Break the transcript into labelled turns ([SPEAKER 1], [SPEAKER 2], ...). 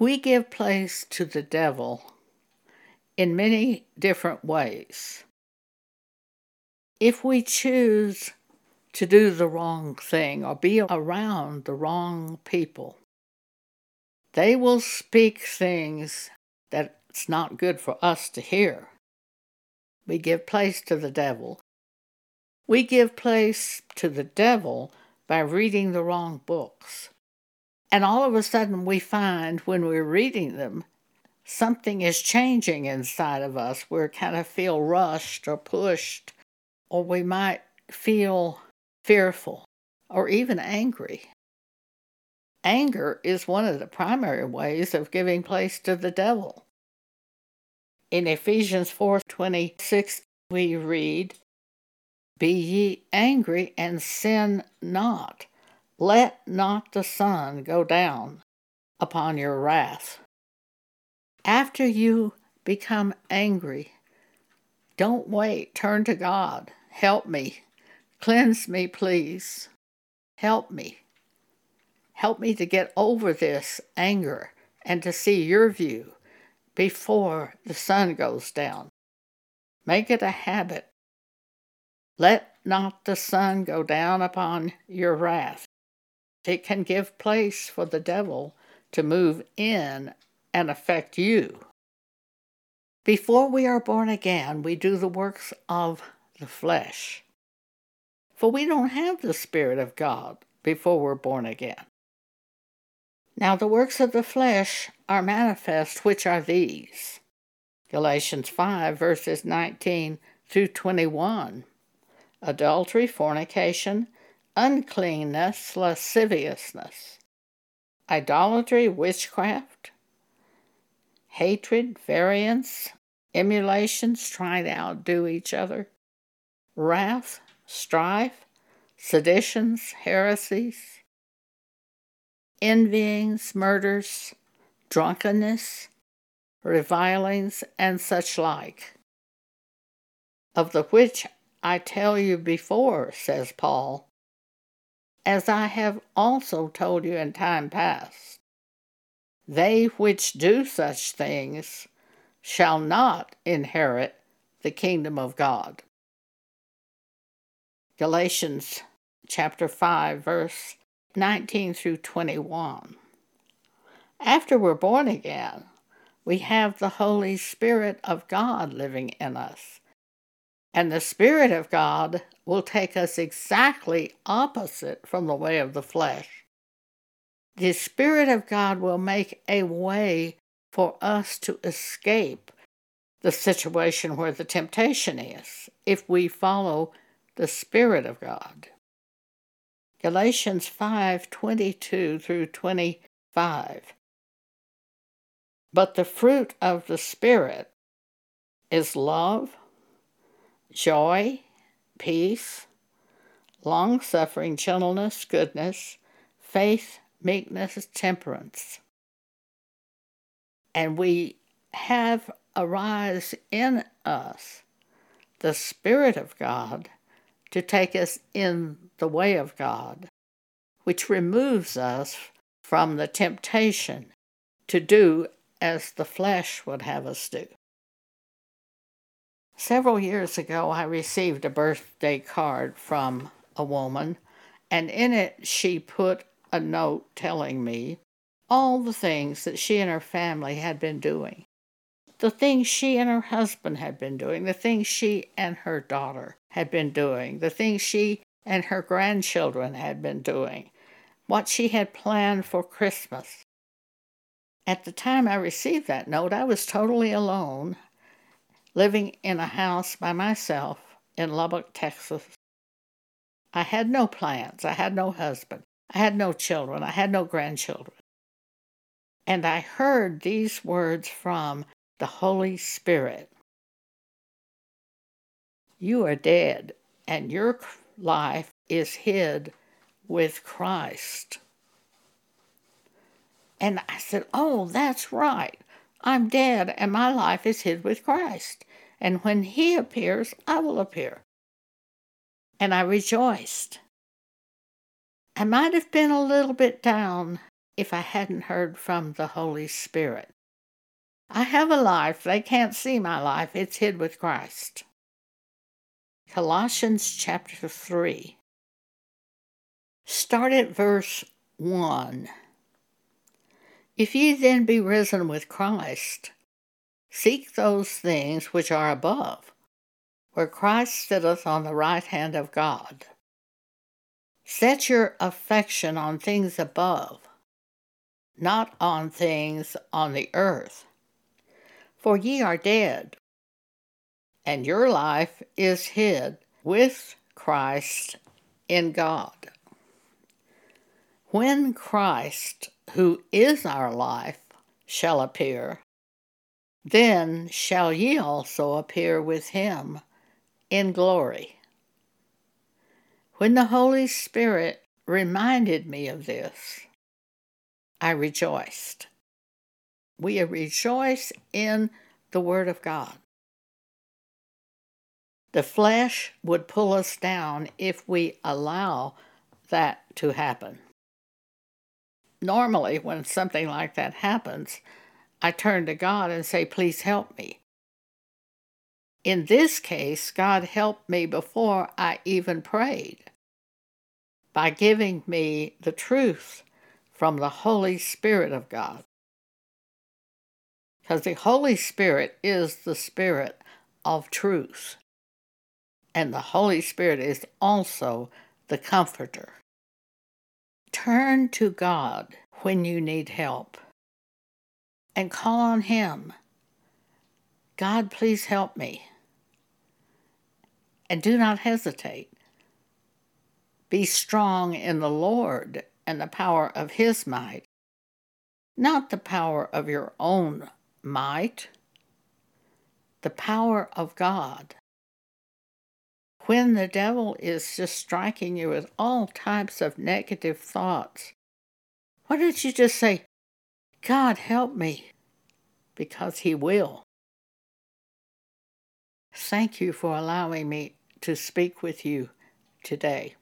[SPEAKER 1] We give place to the devil in many different ways. If we choose to do the wrong thing or be around the wrong people, they will speak things that's not good for us to hear. We give place to the devil. We give place to the devil by reading the wrong books. And all of a sudden, we find when we're reading them, something is changing inside of us. We're kind of feel rushed or pushed, or we might feel fearful or even angry. Anger is one of the primary ways of giving place to the devil. In Ephesians 4:26 we read, "Be ye angry and sin not. Let not the sun go down upon your wrath." After you become angry, don't wait. Turn to God. Help me. Cleanse me, please. Help me. Help me to get over this anger and to see your view before the sun goes down. Make it a habit. Let not the sun go down upon your wrath. It can give place for the devil to move in and affect you. Before we are born again, we do the works of the flesh. For we don't have the Spirit of God before we're born again. Now, the works of the flesh are manifest, which are these Galatians 5, verses 19 through 21 adultery, fornication, uncleanness, lasciviousness, idolatry, witchcraft, hatred, variance, emulations, trying to outdo each other, wrath, strife, seditions, heresies envyings, murders, drunkenness, revilings, and such like. Of the which I tell you before, says Paul, as I have also told you in time past, they which do such things shall not inherit the kingdom of God. Galatians chapter 5, verse 19 through 21. After we're born again, we have the Holy Spirit of God living in us. And the Spirit of God will take us exactly opposite from the way of the flesh. The Spirit of God will make a way for us to escape the situation where the temptation is if we follow the Spirit of God. Galatians 5:22 through 25. But the fruit of the spirit is love, joy, peace, long-suffering, gentleness, goodness, faith, meekness, temperance. And we have arise in us the Spirit of God to take us in the way of God, which removes us from the temptation to do as the flesh would have us do. Several years ago, I received a birthday card from a woman, and in it she put a note telling me all the things that she and her family had been doing, the things she and her husband had been doing, the things she and her daughter had been doing, the things she and her grandchildren had been doing, what she had planned for Christmas. At the time I received that note, I was totally alone, living in a house by myself in Lubbock, Texas. I had no plans, I had no husband, I had no children, I had no grandchildren. And I heard these words from the Holy Spirit You are dead, and your life is hid with Christ. And I said, Oh, that's right. I'm dead, and my life is hid with Christ. And when He appears, I will appear. And I rejoiced. I might have been a little bit down if I hadn't heard from the Holy Spirit. I have a life. They can't see my life. It's hid with Christ. Colossians chapter 3. Start at verse 1. If ye then be risen with Christ, seek those things which are above, where Christ sitteth on the right hand of God. Set your affection on things above, not on things on the earth. For ye are dead, and your life is hid with Christ in God. When Christ, who is our life, shall appear, then shall ye also appear with him in glory. When the Holy Spirit reminded me of this, I rejoiced. We rejoice in the Word of God. The flesh would pull us down if we allow that to happen. Normally, when something like that happens, I turn to God and say, Please help me. In this case, God helped me before I even prayed by giving me the truth from the Holy Spirit of God. Because the Holy Spirit is the Spirit of truth, and the Holy Spirit is also the Comforter. Turn to God when you need help and call on Him. God, please help me. And do not hesitate. Be strong in the Lord and the power of His might, not the power of your own might, the power of God. When the devil is just striking you with all types of negative thoughts, why don't you just say, God, help me? Because He will. Thank you for allowing me to speak with you today.